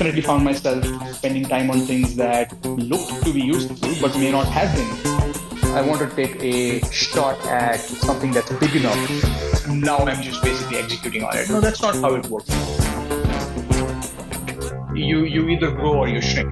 I definitely found myself spending time on things that looked to be useful but may not have been. I want to take a shot at something that's big enough. Now I'm just basically executing on it. No, that's not how it works. You you either grow or you shrink.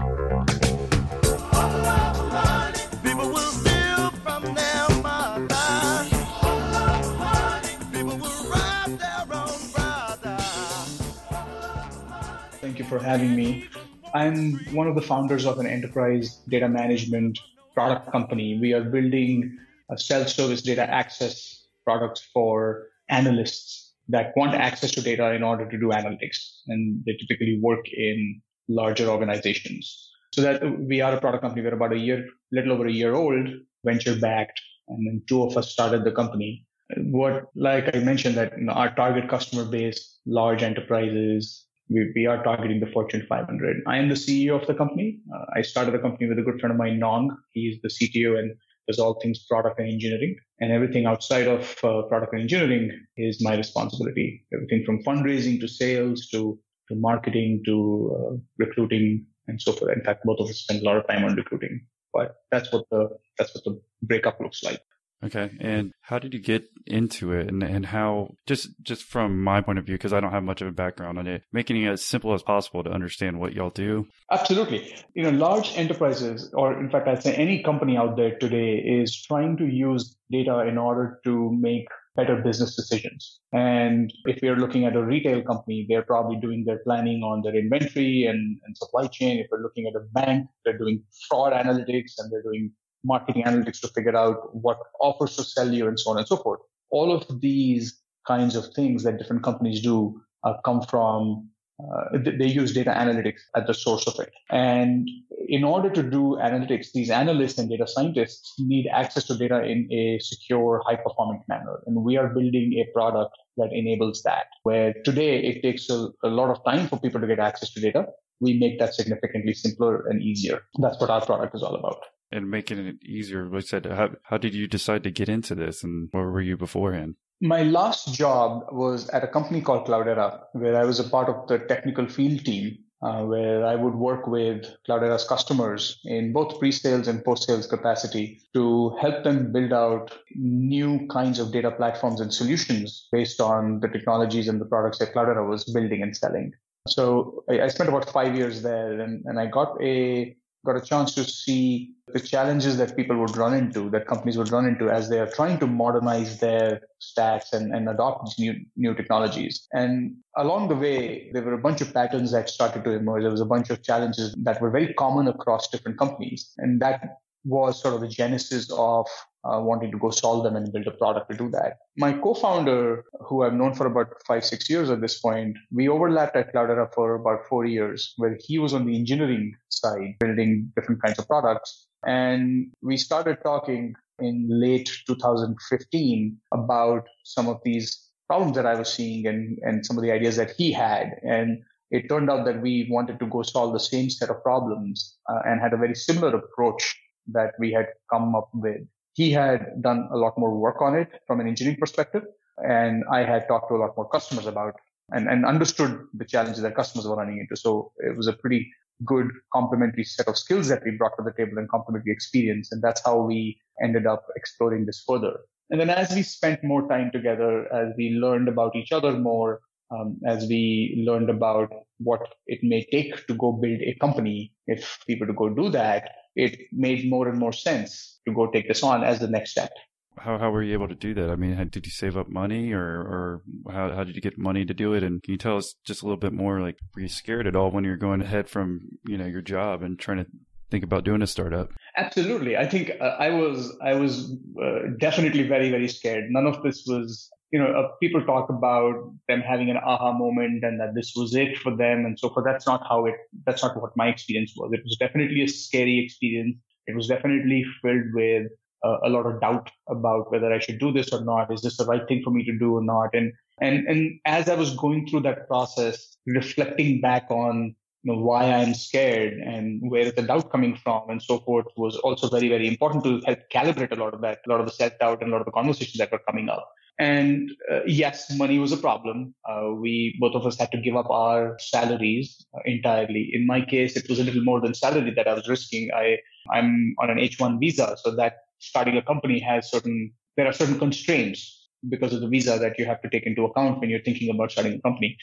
For having me. I'm one of the founders of an enterprise data management product company. We are building a self-service data access product for analysts that want access to data in order to do analytics. And they typically work in larger organizations. So that we are a product company. We're about a year, little over a year old, venture backed, and then two of us started the company. What, like I mentioned, that you know, our target customer base, large enterprises, we, we are targeting the Fortune 500. I am the CEO of the company. Uh, I started the company with a good friend of mine, Nong. He's the CTO and does all things product and engineering. And everything outside of uh, product and engineering is my responsibility. Everything from fundraising to sales to, to marketing to uh, recruiting and so forth. In fact, both of us spend a lot of time on recruiting. But that's what the that's what the breakup looks like. Okay. And how did you get into it and, and how, just, just from my point of view, because I don't have much of a background on it, making it as simple as possible to understand what y'all do? Absolutely. You know, large enterprises, or in fact, I'd say any company out there today is trying to use data in order to make better business decisions. And if we are looking at a retail company, they're probably doing their planning on their inventory and, and supply chain. If we're looking at a bank, they're doing fraud analytics and they're doing marketing analytics to figure out what offers to sell you and so on and so forth. All of these kinds of things that different companies do uh, come from uh, they use data analytics at the source of it. And in order to do analytics, these analysts and data scientists need access to data in a secure, high performing manner. And we are building a product that enables that, where today it takes a, a lot of time for people to get access to data. We make that significantly simpler and easier. That's what our product is all about and making it easier. I said, how, how did you decide to get into this and where were you beforehand? My last job was at a company called Cloudera, where I was a part of the technical field team, uh, where I would work with Cloudera's customers in both pre-sales and post-sales capacity to help them build out new kinds of data platforms and solutions based on the technologies and the products that Cloudera was building and selling. So I, I spent about five years there and, and I got a got a chance to see the challenges that people would run into, that companies would run into as they are trying to modernize their stacks and, and adopt new, new technologies. And along the way, there were a bunch of patterns that started to emerge. There was a bunch of challenges that were very common across different companies. And that was sort of the genesis of uh, wanting to go solve them and build a product to do that. My co-founder, who I've known for about five, six years at this point, we overlapped at Cloudera for about four years, where he was on the engineering side, building different kinds of products. And we started talking in late 2015 about some of these problems that I was seeing and, and some of the ideas that he had. And it turned out that we wanted to go solve the same set of problems uh, and had a very similar approach that we had come up with. He had done a lot more work on it from an engineering perspective, and I had talked to a lot more customers about and, and understood the challenges that customers were running into. So it was a pretty good complementary set of skills that we brought to the table and complementary experience. And that's how we ended up exploring this further. And then as we spent more time together, as we learned about each other more, um, as we learned about what it may take to go build a company, if people to go do that, it made more and more sense to go take this on as the next step. How, how were you able to do that? I mean, did you save up money or, or how, how did you get money to do it? And can you tell us just a little bit more, like, were you scared at all when you're going ahead from, you know, your job and trying to think about doing a startup? Absolutely. I think uh, I was, I was uh, definitely very, very scared. None of this was you know, uh, people talk about them having an aha moment and that this was it for them and so forth. That's not how it, that's not what my experience was. It was definitely a scary experience. It was definitely filled with uh, a lot of doubt about whether I should do this or not. Is this the right thing for me to do or not? And, and, and as I was going through that process, reflecting back on you know, why I'm scared and where is the doubt coming from and so forth was also very, very important to help calibrate a lot of that, a lot of the self doubt and a lot of the conversations that were coming up. And uh, yes, money was a problem. Uh, we both of us had to give up our salaries uh, entirely. In my case, it was a little more than salary that I was risking. I I'm on an H1 visa, so that starting a company has certain there are certain constraints because of the visa that you have to take into account when you're thinking about starting a company.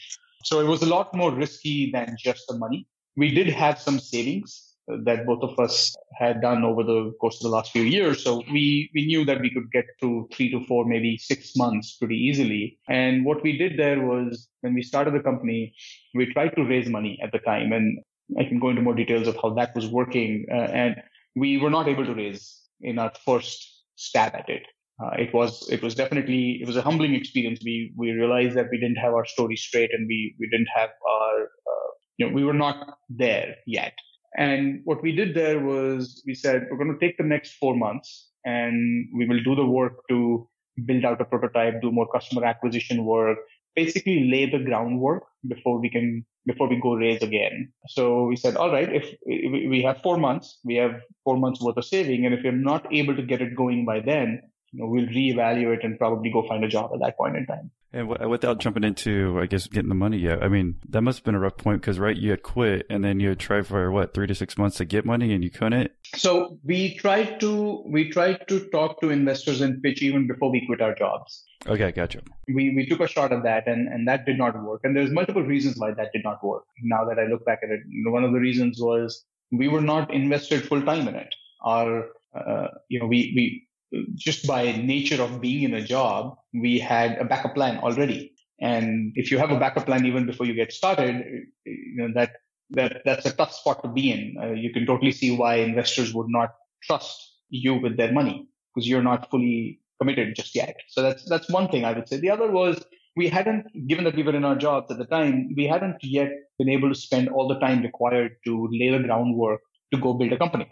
So it was a lot more risky than just the money. We did have some savings that both of us had done over the course of the last few years. So we, we knew that we could get to three to four, maybe six months pretty easily. And what we did there was when we started the company, we tried to raise money at the time. And I can go into more details of how that was working. Uh, and we were not able to raise in our first stab at it. Uh, it was it was definitely it was a humbling experience. We we realized that we didn't have our story straight and we we didn't have our uh, you know we were not there yet. And what we did there was we said, we're going to take the next four months and we will do the work to build out a prototype, do more customer acquisition work, basically lay the groundwork before we can, before we go raise again. So we said, all right, if we have four months, we have four months worth of saving. And if you're not able to get it going by then, you know, we'll reevaluate and probably go find a job at that point in time. And w- without jumping into, I guess, getting the money yet, I mean, that must have been a rough point because, right, you had quit and then you had tried for what, three to six months to get money and you couldn't? So we tried to, we tried to talk to investors and pitch even before we quit our jobs. Okay, gotcha. We, we took a shot at that and, and that did not work. And there's multiple reasons why that did not work. Now that I look back at it, one of the reasons was we were not invested full time in it. Our, uh, you know, we, we, just by nature of being in a job, we had a backup plan already. And if you have a backup plan even before you get started, you know, that, that, that's a tough spot to be in. Uh, you can totally see why investors would not trust you with their money because you're not fully committed just yet. So that's, that's one thing I would say. The other was we hadn't, given that we were in our jobs at the time, we hadn't yet been able to spend all the time required to lay the groundwork to go build a company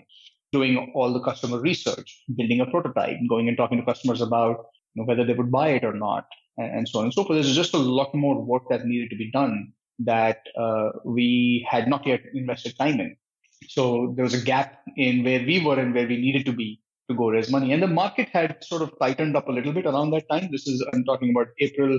doing all the customer research, building a prototype, going and talking to customers about you know, whether they would buy it or not, and, and, so on and so forth. There's just a lot more work that needed to be done that uh, we had not yet invested time in. So there was a gap in where we were and where we needed to be to go raise money. And the market had sort of tightened up a little bit around that time. This is, I'm talking about April,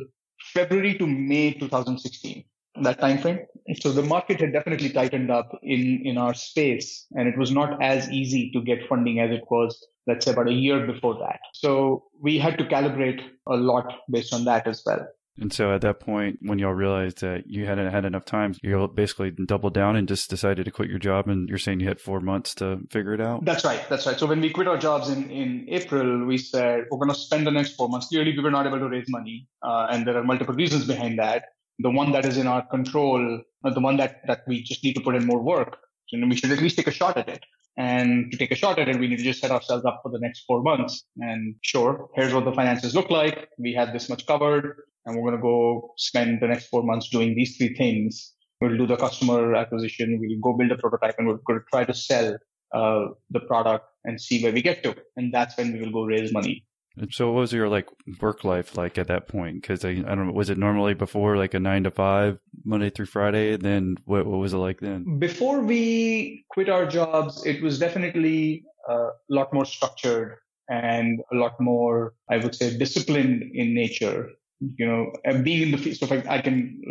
February to May 2016 that time frame. So the market had definitely tightened up in, in our space and it was not as easy to get funding as it was, let's say about a year before that. So we had to calibrate a lot based on that as well. And so at that point, when y'all realized that you hadn't had enough time, you basically doubled down and just decided to quit your job. And you're saying you had four months to figure it out? That's right. That's right. So when we quit our jobs in, in April, we said we're going to spend the next four months. Clearly, we were not able to raise money. Uh, and there are multiple reasons behind that the one that is in our control, the one that, that we just need to put in more work. So, we should at least take a shot at it. And to take a shot at it, we need to just set ourselves up for the next four months. And sure, here's what the finances look like. We have this much covered and we're going to go spend the next four months doing these three things. We'll do the customer acquisition. We'll go build a prototype and we're going to try to sell uh, the product and see where we get to. And that's when we will go raise money. So, what was your like work life like at that point? Because I, I don't know, was it normally before like a nine to five, Monday through Friday? Then what, what was it like then? Before we quit our jobs, it was definitely a lot more structured and a lot more, I would say, disciplined in nature. You know, being in the field, so I, I can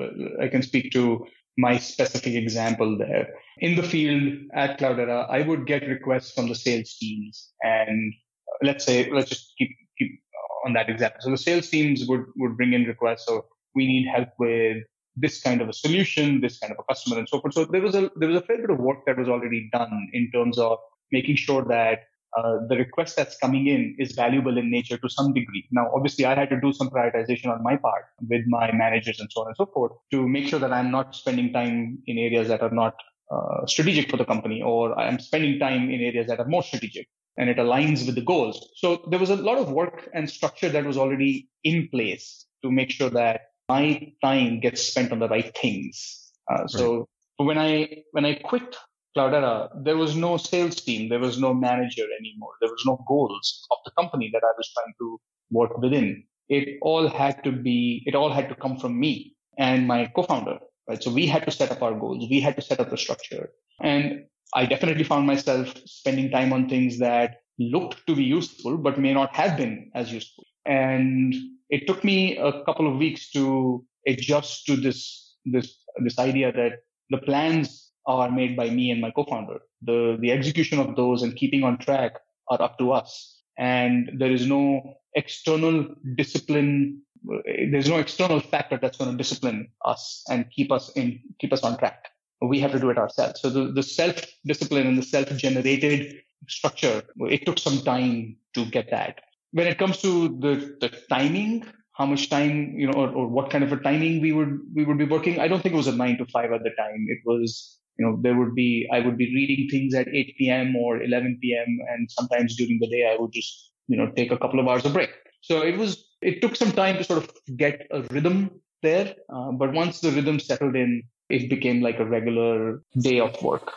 I can speak to my specific example there. In the field at Cloudera, I would get requests from the sales teams and let's say let's just keep on that example. So the sales teams would, would bring in requests. So we need help with this kind of a solution, this kind of a customer and so forth. So there was a, there was a fair bit of work that was already done in terms of making sure that uh, the request that's coming in is valuable in nature to some degree. Now, obviously, I had to do some prioritization on my part with my managers and so on and so forth to make sure that I'm not spending time in areas that are not uh, strategic for the company, or I'm spending time in areas that are more strategic and it aligns with the goals. So there was a lot of work and structure that was already in place to make sure that my time gets spent on the right things. Uh, so right. when I when I quit Cloudera, there was no sales team, there was no manager anymore, there was no goals of the company that I was trying to work within. It all had to be, it all had to come from me and my co-founder. Right. So we had to set up our goals. We had to set up the structure. And I definitely found myself spending time on things that looked to be useful, but may not have been as useful. And it took me a couple of weeks to adjust to this, this, this idea that the plans are made by me and my co-founder. The, the execution of those and keeping on track are up to us. And there is no external discipline. There's no external factor that's going to discipline us and keep us in, keep us on track. We have to do it ourselves. So the, the self discipline and the self generated structure, it took some time to get that. When it comes to the, the timing, how much time, you know, or, or what kind of a timing we would, we would be working. I don't think it was a nine to five at the time. It was, you know, there would be, I would be reading things at 8 p.m. or 11 p.m. And sometimes during the day, I would just, you know, take a couple of hours of break. So it was, it took some time to sort of get a rhythm there. Uh, but once the rhythm settled in, it became like a regular day of work.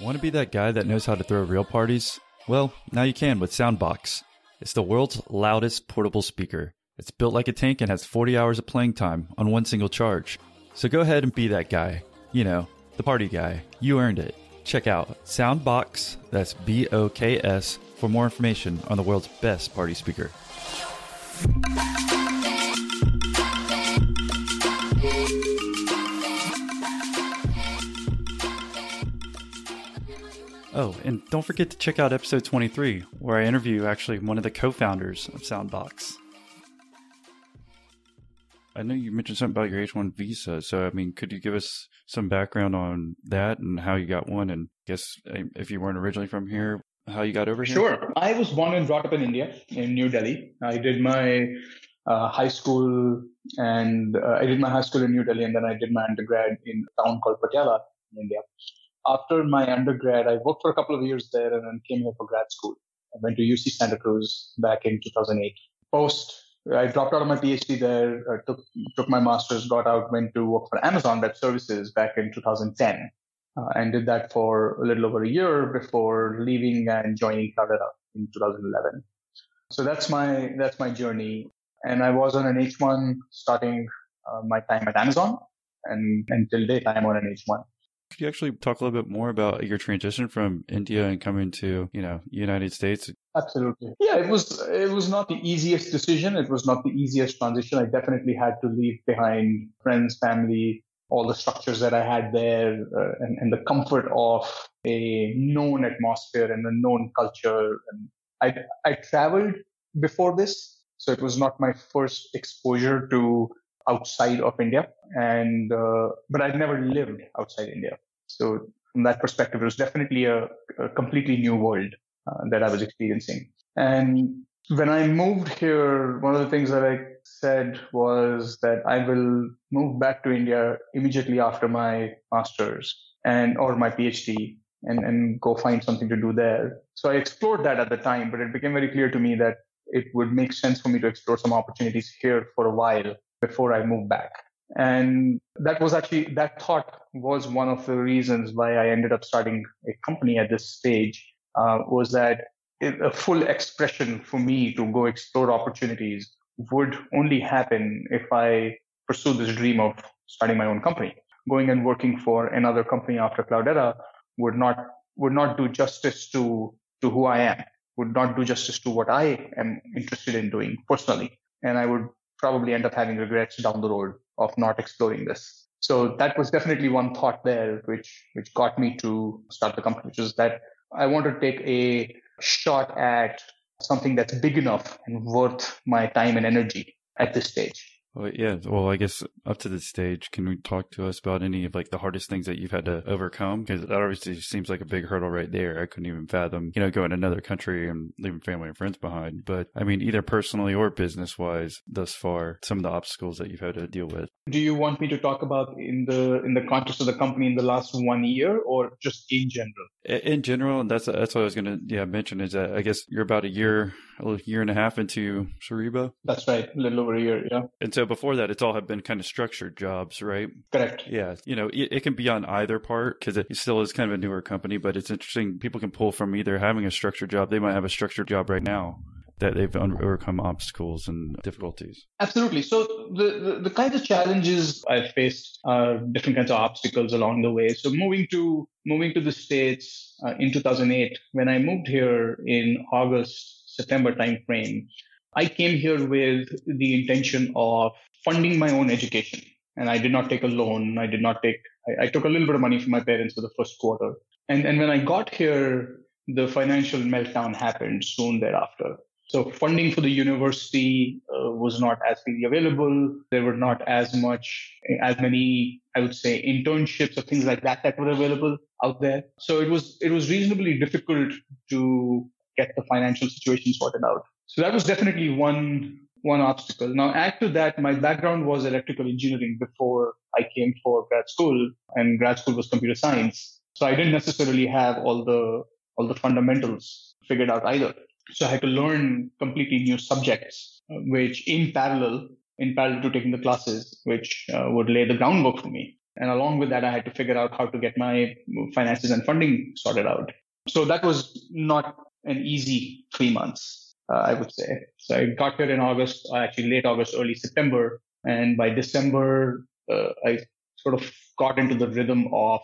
Want to be that guy that knows how to throw real parties? Well, now you can with Soundboks. It's the world's loudest portable speaker. It's built like a tank and has 40 hours of playing time on one single charge. So go ahead and be that guy. You know, the party guy. You earned it. Check out Soundboks, that's B O K S, for more information on the world's best party speaker. Oh, and don't forget to check out episode 23, where I interview actually one of the co founders of Soundboks. I know you mentioned something about your H 1 visa. So, I mean, could you give us some background on that and how you got one? And I guess if you weren't originally from here, how you got over here? Sure. I was born and brought up in India, in New Delhi. I did my uh, high school and uh, I did my high school in New Delhi and then I did my undergrad in a town called Patiala in India after my undergrad, I worked for a couple of years there and then came here for grad school. I went to UC Santa Cruz back in 2008. Post, I dropped out of my PhD there, uh, took, took my master's, got out, went to work for Amazon Web Services back in 2010, uh, and did that for a little over a year before leaving and joining Cloudera in 2011. So that's my, that's my journey. And I was on an H1 starting uh, my time at Amazon and until date, I'm on an H1. Could you actually talk a little bit more about your transition from India and coming to, you know, United States? Absolutely. Yeah, it was it was not the easiest decision. It was not the easiest transition. I definitely had to leave behind friends, family, all the structures that I had there, uh, and, and the comfort of a known atmosphere and a known culture. And I I traveled before this, so it was not my first exposure to outside of India, and uh, but I'd never lived outside India. So from that perspective, it was definitely a, a completely new world uh, that I was experiencing. And when I moved here, one of the things that I said was that I will move back to India immediately after my master's and or my PhD and, and go find something to do there. So I explored that at the time, but it became very clear to me that it would make sense for me to explore some opportunities here for a while before I move back. And that was actually, that thought was one of the reasons why I ended up starting a company at this stage, uh, was that a full expression for me to go explore opportunities would only happen if I pursue this dream of starting my own company. Going and working for another company after Cloudera would not, would not do justice to, to who I am, would not do justice to what I am interested in doing personally. And I would probably end up having regrets down the road of not exploring this. So that was definitely one thought there, which, which got me to start the company, which is that I want to take a shot at something that's big enough and worth my time and energy at this stage. Well, yeah. Well, I guess up to this stage, can we talk to us about any of like the hardest things that you've had to overcome? Because that obviously seems like a big hurdle right there. I couldn't even fathom, you know, going to another country and leaving family and friends behind. But I mean, either personally or business wise, thus far, some of the obstacles that you've had to deal with. Do you want me to talk about in the in the context of the company in the last one year, or just in general? In general, and that's that's what I was going to yeah mention is that I guess you're about a year, a year and a half into Cerebro. That's right, a little over a year, yeah. And so before that, it's all have been kind of structured jobs, right? Correct. Yeah, you know, it, it can be on either part because it still is kind of a newer company, but it's interesting. People can pull from either having a structured job. They might have a structured job right now, that they've overcome obstacles and difficulties. Absolutely. So the, the, the kinds of challenges I've faced are different kinds of obstacles along the way. So moving to moving to the states uh, in 2008, when I moved here in August September timeframe, I came here with the intention of funding my own education, and I did not take a loan. I did not take. I, I took a little bit of money from my parents for the first quarter, and and when I got here, the financial meltdown happened soon thereafter. So funding for the university uh, was not as freely available. There were not as much, as many, I would say, internships or things like that that were available out there. So it was it was reasonably difficult to get the financial situation sorted out. So that was definitely one one obstacle. Now add to that, my background was electrical engineering before I came for grad school, and grad school was computer science. So I didn't necessarily have all the all the fundamentals figured out either. So I had to learn completely new subjects, which in parallel, in parallel to taking the classes, which uh, would lay the groundwork for me. And along with that, I had to figure out how to get my finances and funding sorted out. So that was not an easy three months, uh, I would say. So I got here in August, uh, actually late August, early September. And by December, uh, I sort of got into the rhythm of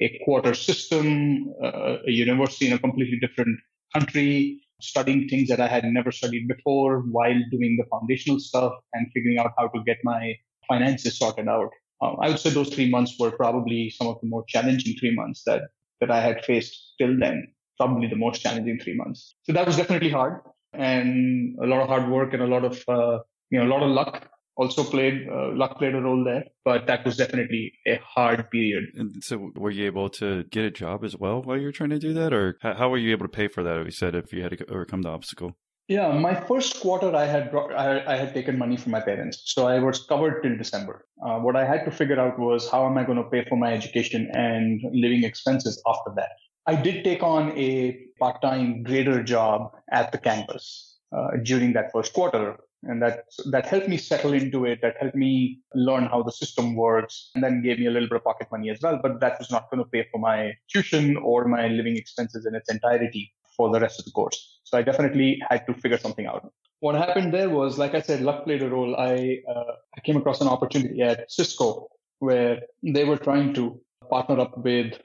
a quarter system, uh, a university in a completely different country, studying things that I had never studied before while doing the foundational stuff and figuring out how to get my finances sorted out. Um, I would say those three months were probably some of the more challenging three months that, that I had faced till then, probably the most challenging three months. So that was definitely hard. And a lot of hard work and a lot of, uh, you know, a lot of luck also played uh, luck played a role there. But that was definitely a hard period. And so were you able to get a job as well while you were trying to do that? Or how were you able to pay for that if you said if you had to overcome the obstacle? Yeah my first quarter i had brought, I, I had taken money from my parents. So i was covered till december. Uh, what i had to figure out was how am i going to pay for my education and living expenses after that i did take on a part-time grader job at the campus uh, during that first quarter. And that that helped me settle into it. That helped me learn how the system works and then gave me a little bit of pocket money as well. But that was not going to pay for my tuition or my living expenses in its entirety for the rest of the course. So i definitely had to figure something out. What happened there was like i said luck played a role. I uh, i came across an opportunity at cisco where they were trying to partner up with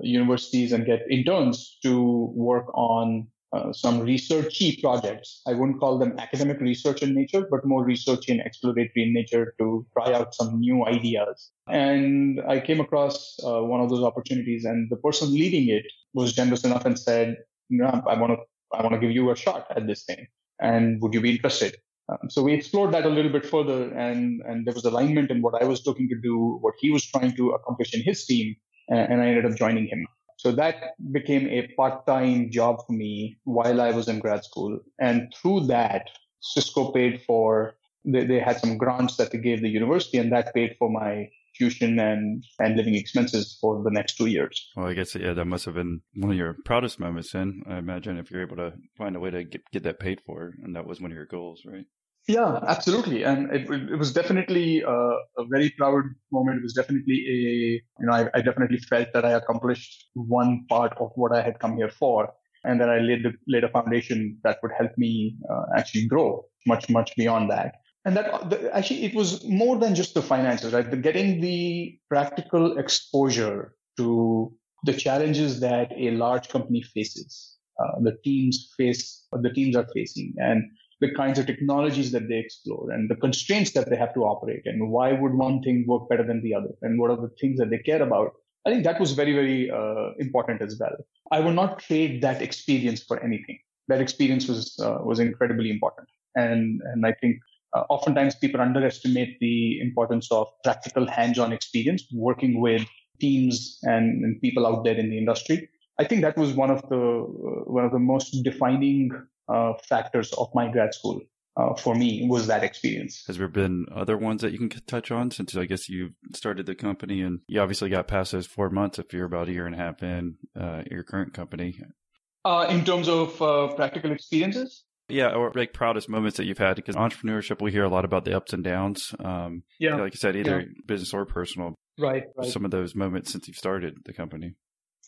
universities and get interns to work on uh, some researchy projects. I wouldn't call them academic research in nature, but more research and exploratory in nature to try out some new ideas. And I came across uh, one of those opportunities, and the person leading it was generous enough and said, "I want to, I want to give you a shot at this thing, and would you be interested?" Um, so we explored that a little bit further, and and there was alignment in what I was looking to do, what he was trying to accomplish in his team, and, and I ended up joining him. So that became a part-time job for me while I was in grad school. And through that, Cisco paid for, they, they had some grants that they gave the university and that paid for my tuition and, and living expenses for the next two years. Well, I guess, yeah, that must have been one of your proudest moments then, I imagine, if you're able to find a way to get, get that paid for. And that was one of your goals, right? Yeah, absolutely, and it, it was definitely a, a, very proud moment. It was definitely a, you know, I, I, definitely felt that I accomplished one part of what I had come here for, and then I laid the, laid a foundation that would help me uh, actually grow much, much beyond that. And that the, actually, it was more than just the finances, right? The, getting the practical exposure to the challenges that a large company faces, uh, the teams face, the teams are facing, and the kinds of technologies that they explore and the constraints that they have to operate and why would one thing work better than the other and what are the things that they care about. I think that was very very uh, important as well. I would not trade that experience for anything. That experience was uh, was incredibly important. And and i think uh, oftentimes people underestimate the importance of practical hands-on experience working with teams and, and people out there in the industry. I think that was one of the uh, one of the most defining factors of my grad school uh, for me was that experience. Has there been other ones that you can touch on since I guess you started the company and you obviously got past those four months if you're about a year and a half in uh, your current company? Uh, in terms of uh, practical experiences? Yeah, or like proudest moments that you've had because entrepreneurship, we hear a lot about the ups and downs. Um, yeah. Like I said, either yeah. business or personal. Right, right. Some of those moments since you've started the company.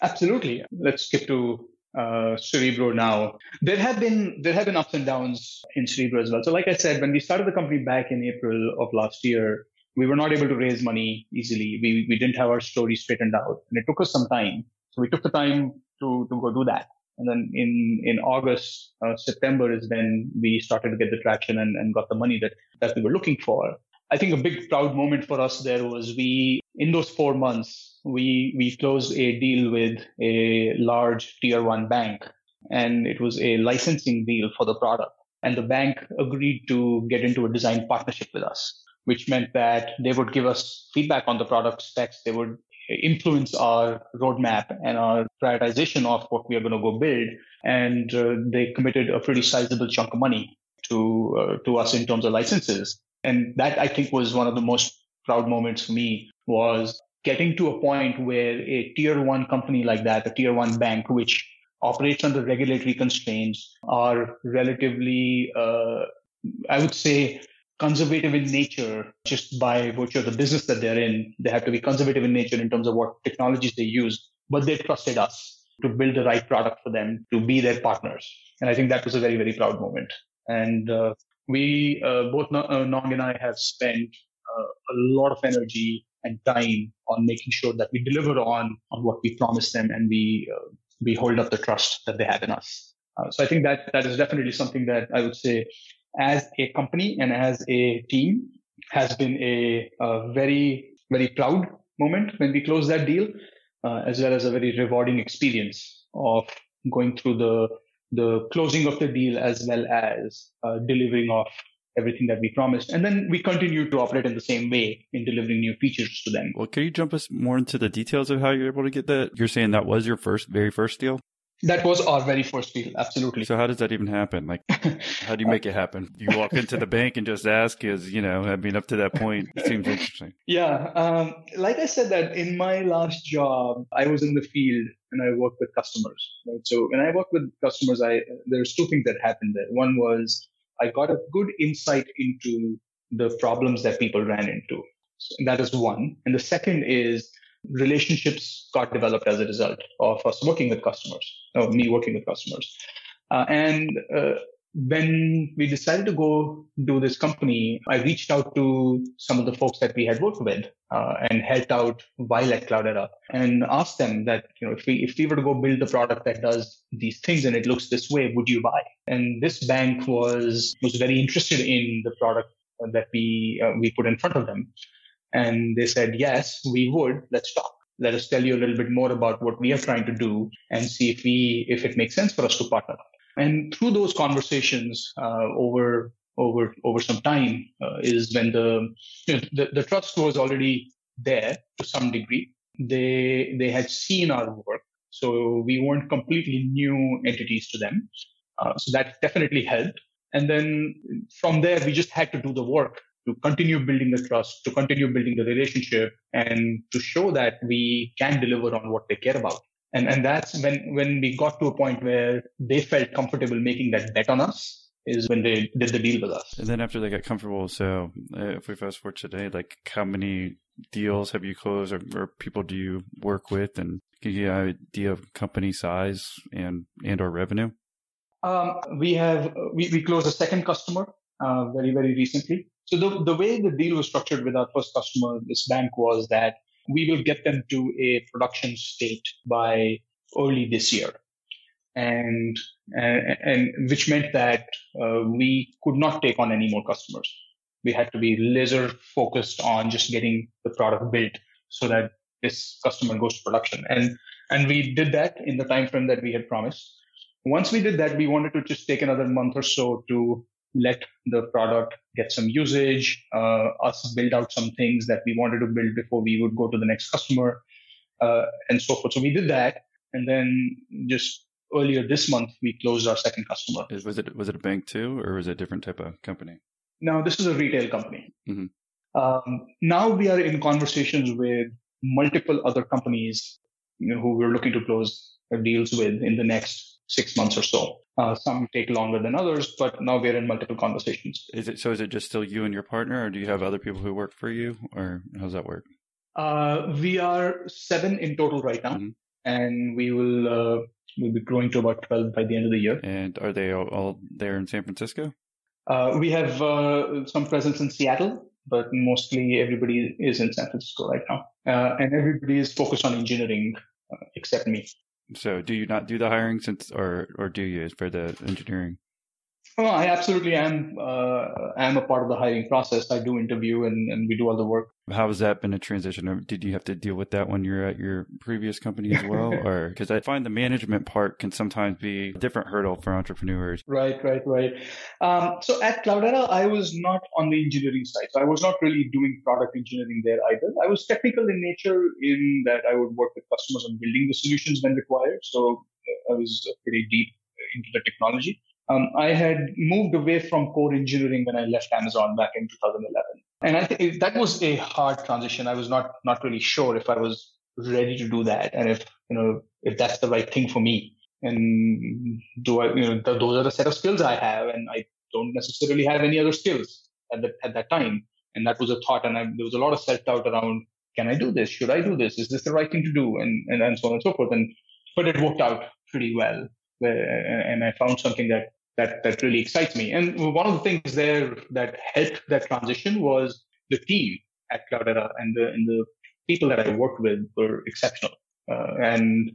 Absolutely. Let's skip to uh, Cerebro now. There have been there have been ups and downs in Cerebro as well. So, like I said, when we started the company back in April of last year, we were not able to raise money easily. We we didn't have our story straightened out, and it took us some time. So we took the time to to go do that. And then in in August, uh, September is when we started to get the traction and, and got the money that that we were looking for. I think a big proud moment for us there was we in those four months we we closed a deal with a large tier one bank, and it was a licensing deal for the product. And the bank agreed to get into a design partnership with us which meant that they would give us feedback on the product specs. They would influence our roadmap and our prioritization of what we are going to go build. And uh, they committed a pretty sizable chunk of money to uh, to us in terms of licenses. And that I think was one of the most proud moments for me was getting to a point where a tier one company like that, a tier one bank, which operates under regulatory constraints, are relatively, uh, I would say, conservative in nature just by virtue of the business that they're in. They have to be conservative in nature in terms of what technologies they use, but they trusted us to build the right product for them, to be their partners. And I think that was a very, very proud moment. And uh, we, uh, both uh, Nong and I have spent uh, a lot of energy and time on making sure that we deliver on, on what we promised them and we, uh, we hold up the trust that they have in us. Uh, so I think that that is definitely something that I would say as a company and as a team has been a, a very, very proud moment when we closed that deal, uh, as well as a very rewarding experience of going through the the closing of the deal as well as uh, delivering off everything that we promised. And then we continue to operate in the same way in delivering new features to them. Well, can you jump us more into the details of how you're able to get that? You're saying that was your first, very first deal? That was our very first deal, absolutely. So how does that even happen? Like, how do you make it happen? You walk into the bank and just ask? is you know, I mean, up to that point, it seems interesting. Yeah, um, like I said, that in my last job, I was in the field and I worked with customers. Right? So when I worked with customers, I there's two things that happened there. One was I got a good insight into the problems that people ran into. So that is one, and the second is relationships got developed as a result of us working with customers, or me working with customers. Uh, and uh, when we decided to go do this company, I reached out to some of the folks that we had worked with uh, and helped out while at Cloudera and asked them that, you know, if we, if we were to go build a product that does these things and it looks this way, would you buy? And this bank was, was very interested in the product that we, uh, we put in front of them. And they said, yes, we would. Let's talk. Let us tell you a little bit more about what we are trying to do and see if we, if it makes sense for us to partner. And through those conversations, uh, over, over, over some time, uh, is when the, you know, the, the trust was already there to some degree. They, they had seen our work. So we weren't completely new entities to them. Uh, so that definitely helped. And then from there, we just had to do the work to continue building the trust, to continue building the relationship, and to show that we can deliver on what they care about. And and that's when when we got to a point where they felt comfortable making that bet on us is when they did the deal with us. And then after they got comfortable, so uh, if we fast forward today, like how many deals have you closed, or, or people do you work with, and can you get an idea of company size and and or revenue? Um, we have we, we closed a second customer uh, very very recently. So the, the way the deal was structured with our first customer, this bank, was that we will get them to a production state by early this year. And, and, and which meant that uh, we could not take on any more customers. We had to be laser focused on just getting the product built so that this customer goes to production. And, and we did that in the time frame that we had promised. Once we did that, we wanted to just take another month or so to let the product get some usage, uh, us build out some things that we wanted to build before we would go to the next customer, uh, and so forth. So we did that, and then just earlier this month we closed our second customer. Was it was it a bank too, or was it a different type of company? No, this is a retail company. Mm-hmm. Um, now we are in conversations with multiple other companies you know, who we're looking to close deals with in the next six months or so. Uh, some take longer than others, but now we're in multiple conversations. Is it so? Is it just still you and your partner, or do you have other people who work for you, or how's that work? Uh, we are seven in total right now, mm-hmm. and we will uh, We'll be growing to about 12 by the end of the year. And are they all, all there in San Francisco? Uh, we have uh, some presence in Seattle, but mostly everybody is in San Francisco right now. Uh, and everybody is focused on engineering uh, except me. So do you not do the hiring since, or, or do you for the engineering? Oh, I absolutely am. Uh, am a part of the hiring process. I do interview and, and we do all the work. How has that been a transition? Did you have to deal with that when you're at your previous company as well, or because I find the management part can sometimes be a different hurdle for entrepreneurs. Right, right, right. Um, so at Cloudera, I was not on the engineering side. So I was not really doing product engineering there either. I was technical in nature in that I would work with customers on building the solutions when required. So I was pretty deep into the technology. Um, I had moved away from core engineering when I left Amazon back in 2011, and I think that was a hard transition. I was not not really sure if I was ready to do that, and if you know if that's the right thing for me. And do I, you know, the, those are the set of skills I have, and I don't necessarily have any other skills at that at that time. And that was a thought, and I, there was a lot of self doubt around: Can I do this? Should I do this? Is this the right thing to do? And and, and so on and so forth. And but it worked out pretty well, and I found something that that that really excites me. And one of the things there that helped that transition was the team at Cloudera and the and the people that I worked with were exceptional uh, and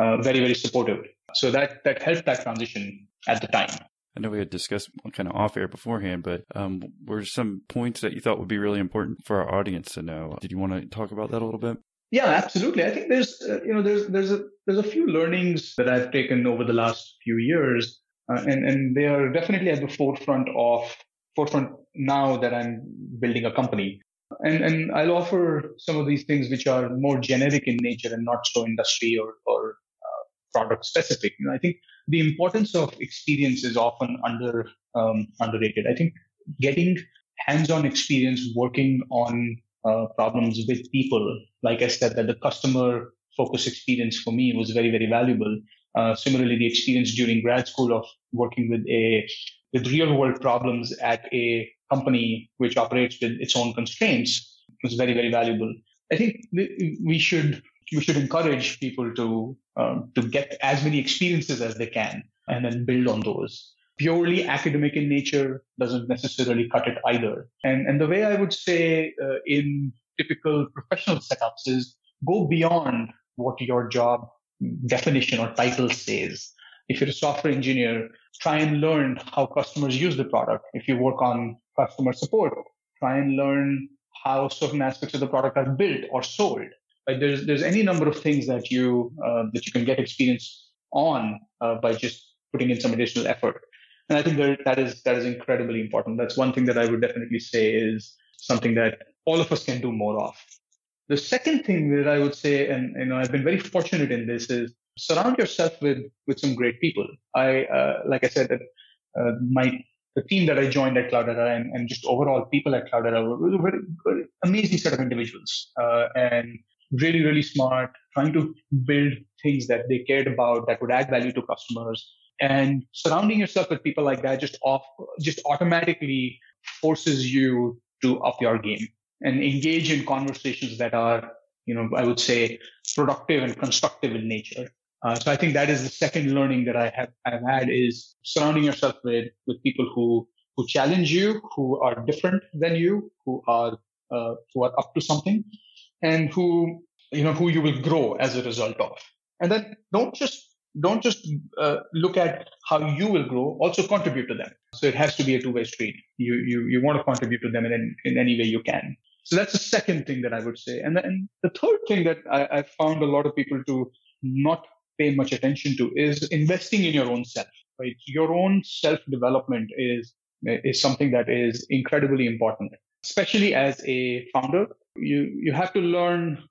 uh, very very supportive. So that that helped that transition at the time. I know we had discussed kind of off air beforehand, but um, were some points that you thought would be really important for our audience to know? Did you want to talk about that a little bit? Yeah, absolutely. I think there's uh, you know there's there's a there's a few learnings that I've taken over the last few years uh, and and they are definitely at the forefront of forefront now that I'm building a company. And and I'll offer some of these things which are more generic in nature and not so industry or or uh, product specific. You know, I think the importance of experience is often under um, underrated. I think getting hands-on experience working on uh, problems with people, like I said, that the customer focus experience for me was very very valuable uh, similarly, the experience during grad school of working with a with real world problems at a company which operates with its own constraints was very very valuable. I think we should we should encourage people to um, to get as many experiences as they can and then build on those. Purely academic in nature doesn't necessarily cut it either. And and the way I would say uh, in typical professional setups is go beyond what your job definition or title says. If you're a software engineer, try and learn how customers use the product. If you work on customer support, try and learn how certain aspects of the product are built or sold. Like there's there's any number of things that you uh, that you can get experience on uh, by just putting in some additional effort. And I think that that is that is incredibly important. That's one thing that I would definitely say is something that all of us can do more of. The second thing that I would say, and you know, I've been very fortunate in this, is surround yourself with with some great people. I, uh, like I said, uh, my the team that I joined at Cloudera and, and just overall people at Cloudera were very, very amazing set of individuals uh, and really, really smart, trying to build things that they cared about that would add value to customers. And surrounding yourself with people like that just off, just automatically forces you to up your game and engage in conversations that are, you know, I would say productive and constructive in nature. Uh, so I think that is the second learning that I have I've had is surrounding yourself with with people who who challenge you, who are different than you, who are uh, who are up to something, and who you know who you will grow as a result of. And then don't just don't just uh, look at how you will grow also contribute to them so it has to be a two-way street you you, you want to contribute to them in, in any way you can so that's the second thing that I would say. And then the third thing that I, I found a lot of people to not pay much attention to is investing in your own self. Right, your own self development is is something that is incredibly important, especially as a founder. You you have to learn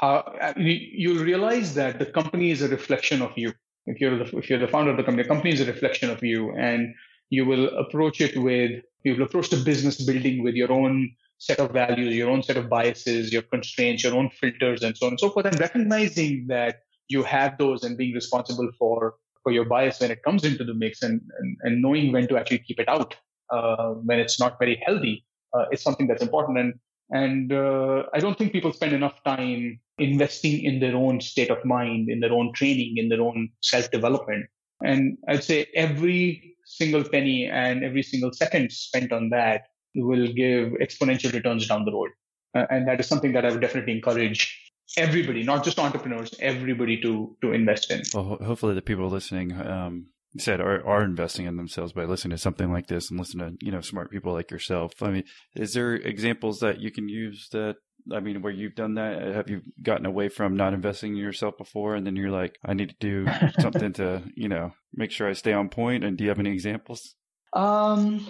how you realize that the company is a reflection of you. If you're the if you're the founder of the company, the company is a reflection of you, and you will approach it with you will approach the business building with your own set of values, your own set of biases, your constraints, your own filters, and so on and so forth, and recognizing that you have those and being responsible for for your bias when it comes into the mix and and, and knowing when to actually keep it out uh, when it's not very healthy uh, is something that's important. And And uh, I don't think people spend enough time investing in their own state of mind, in their own training, in their own self development. And I'd say every single penny and every single second spent on that will give exponential returns down the road. Uh, and that is something that I would definitely encourage everybody, not just entrepreneurs, everybody to to invest in. Well, hopefully the people listening um, said are, are investing in themselves by listening to something like this and listen to you know smart people like yourself. I mean, is there examples that you can use that I mean, where you've done that? Have you gotten away from not investing in yourself before, and then you're like, I need to do something to, you know, make sure I stay on point? And do you have any examples? Um,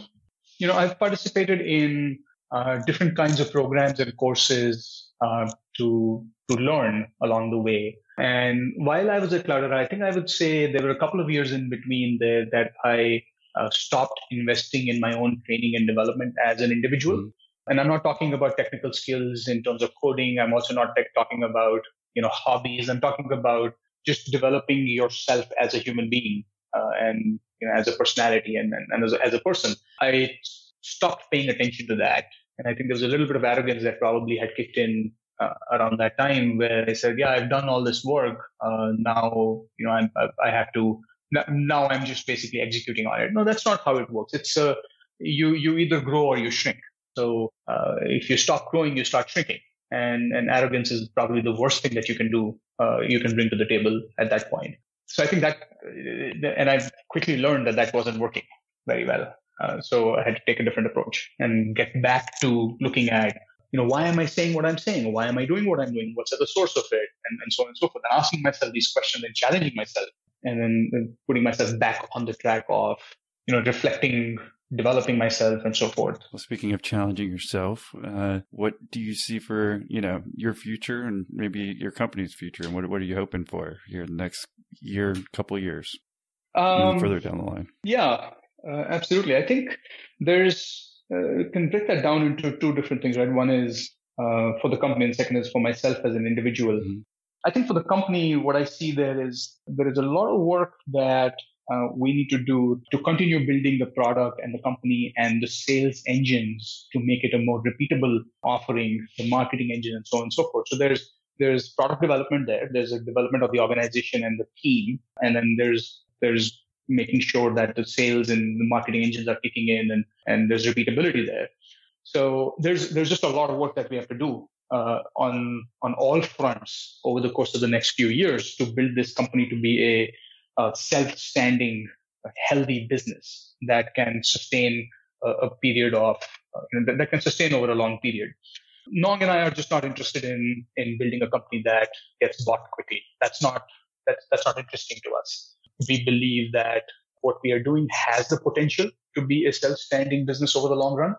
you know, I've participated in uh, different kinds of programs and courses uh, to to learn along the way. And while I was at Cloudera, I think I would say there were a couple of years in between there that I uh, stopped investing in my own training and development as an individual. Mm-hmm. And I'm not talking about technical skills in terms of coding. I'm also not talking about, you know, hobbies. I'm talking about just developing yourself as a human being uh, and, you know, as a personality and, and, and as, a, as a person. I stopped paying attention to that. And I think there was a little bit of arrogance that probably had kicked in uh, around that time where I said, yeah, I've done all this work. Uh, now, you know, I'm, I, have to, now I'm just basically executing on it. No, that's not how it works. It's, uh, you, you either grow or you shrink. So uh, if you stop growing, you start shrinking. And, and arrogance is probably the worst thing that you can do, uh, you can bring to the table at that point. So I think that, uh, and I've quickly learned that that wasn't working very well. So I had to take a different approach and get back to looking at, you know, why am I saying what I'm saying? Why am I doing what I'm doing? What's at the source of it? And, and so on and so forth. And asking myself these questions and challenging myself and then putting myself back on the track of, you know, reflecting developing myself and so forth. Well, speaking of challenging yourself, uh, what do you see for you know your future and maybe your company's future, and what what are you hoping for here in the next year, couple years, um, further down the line? Yeah, uh, absolutely. I think there's uh, can break that down into two different things, right? One is uh, for the company, and second is for myself as an individual. Mm-hmm. I think for the company, what I see there is there is a lot of work that uh, we need to do to continue building the product and the company and the sales engines to make it a more repeatable offering, the marketing engine and so on and so forth. So there's there's product development there. There's a development of the organization and the team, and then there's there's making sure that the sales and the marketing engines are kicking in and and there's repeatability there. So there's there's just a lot of work that we have to do uh, on on all fronts over the course of the next few years to build this company to be a a self-standing, healthy business that can sustain a, a period of uh, that, that, can sustain over a long period. Nong and I are just not interested in in building a company that gets bought quickly. That's not that's that's not interesting to us. We believe that what we are doing has the potential to be a self-standing business over the long run,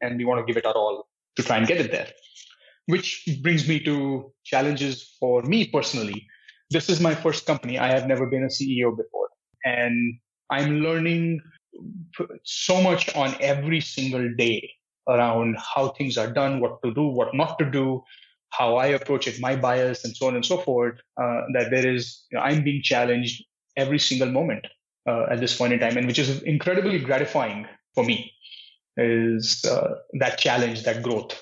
and we want to give it our all to try and get it there. Which brings me to challenges for me personally this is my first company. I have never been a CEO before. And I'm learning so much on every single day around how things are done, what to do, what not to do, how I approach it, my bias, and so on and so forth. Uh, that there is, you know, I'm being challenged every single moment uh, at this point in time, and which is incredibly gratifying for me. Is uh, that challenge, that growth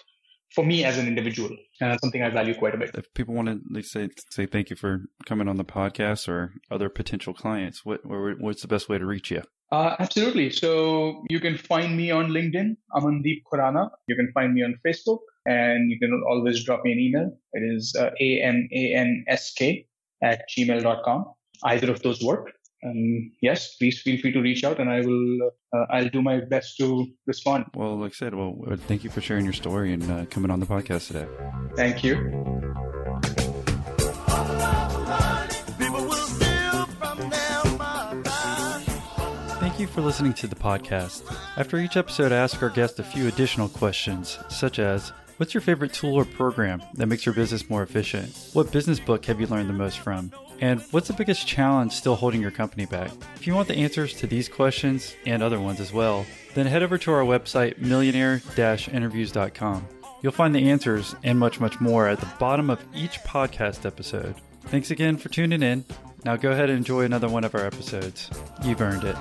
for me as an individual. And that's something I value quite a bit. If people want to say say thank you for coming on the podcast or other potential clients, what what's the best way to reach you? Uh, absolutely. So you can find me on LinkedIn. Amandeep Khurana. You can find me on Facebook, and you can always drop me an email. It is uh, a m a n s k at gmail.com. Either of those work um, yes, please feel free to reach out, and I will. Uh, I'll do my best to respond. Well, like I said, well, uh, thank you for sharing your story and uh, coming on the podcast today. Thank you. Thank you for listening to the podcast. After each episode, I ask our guest a few additional questions, such as What's your favorite tool or program that makes your business more efficient? What business book have you learned the most from? And what's the biggest challenge still holding your company back? If you want the answers to these questions and other ones as well, then head over to our website, millionaire interviews.com. You'll find the answers and much, much more at the bottom of each podcast episode. Thanks again for tuning in. Now go ahead and enjoy another one of our episodes. You've earned it.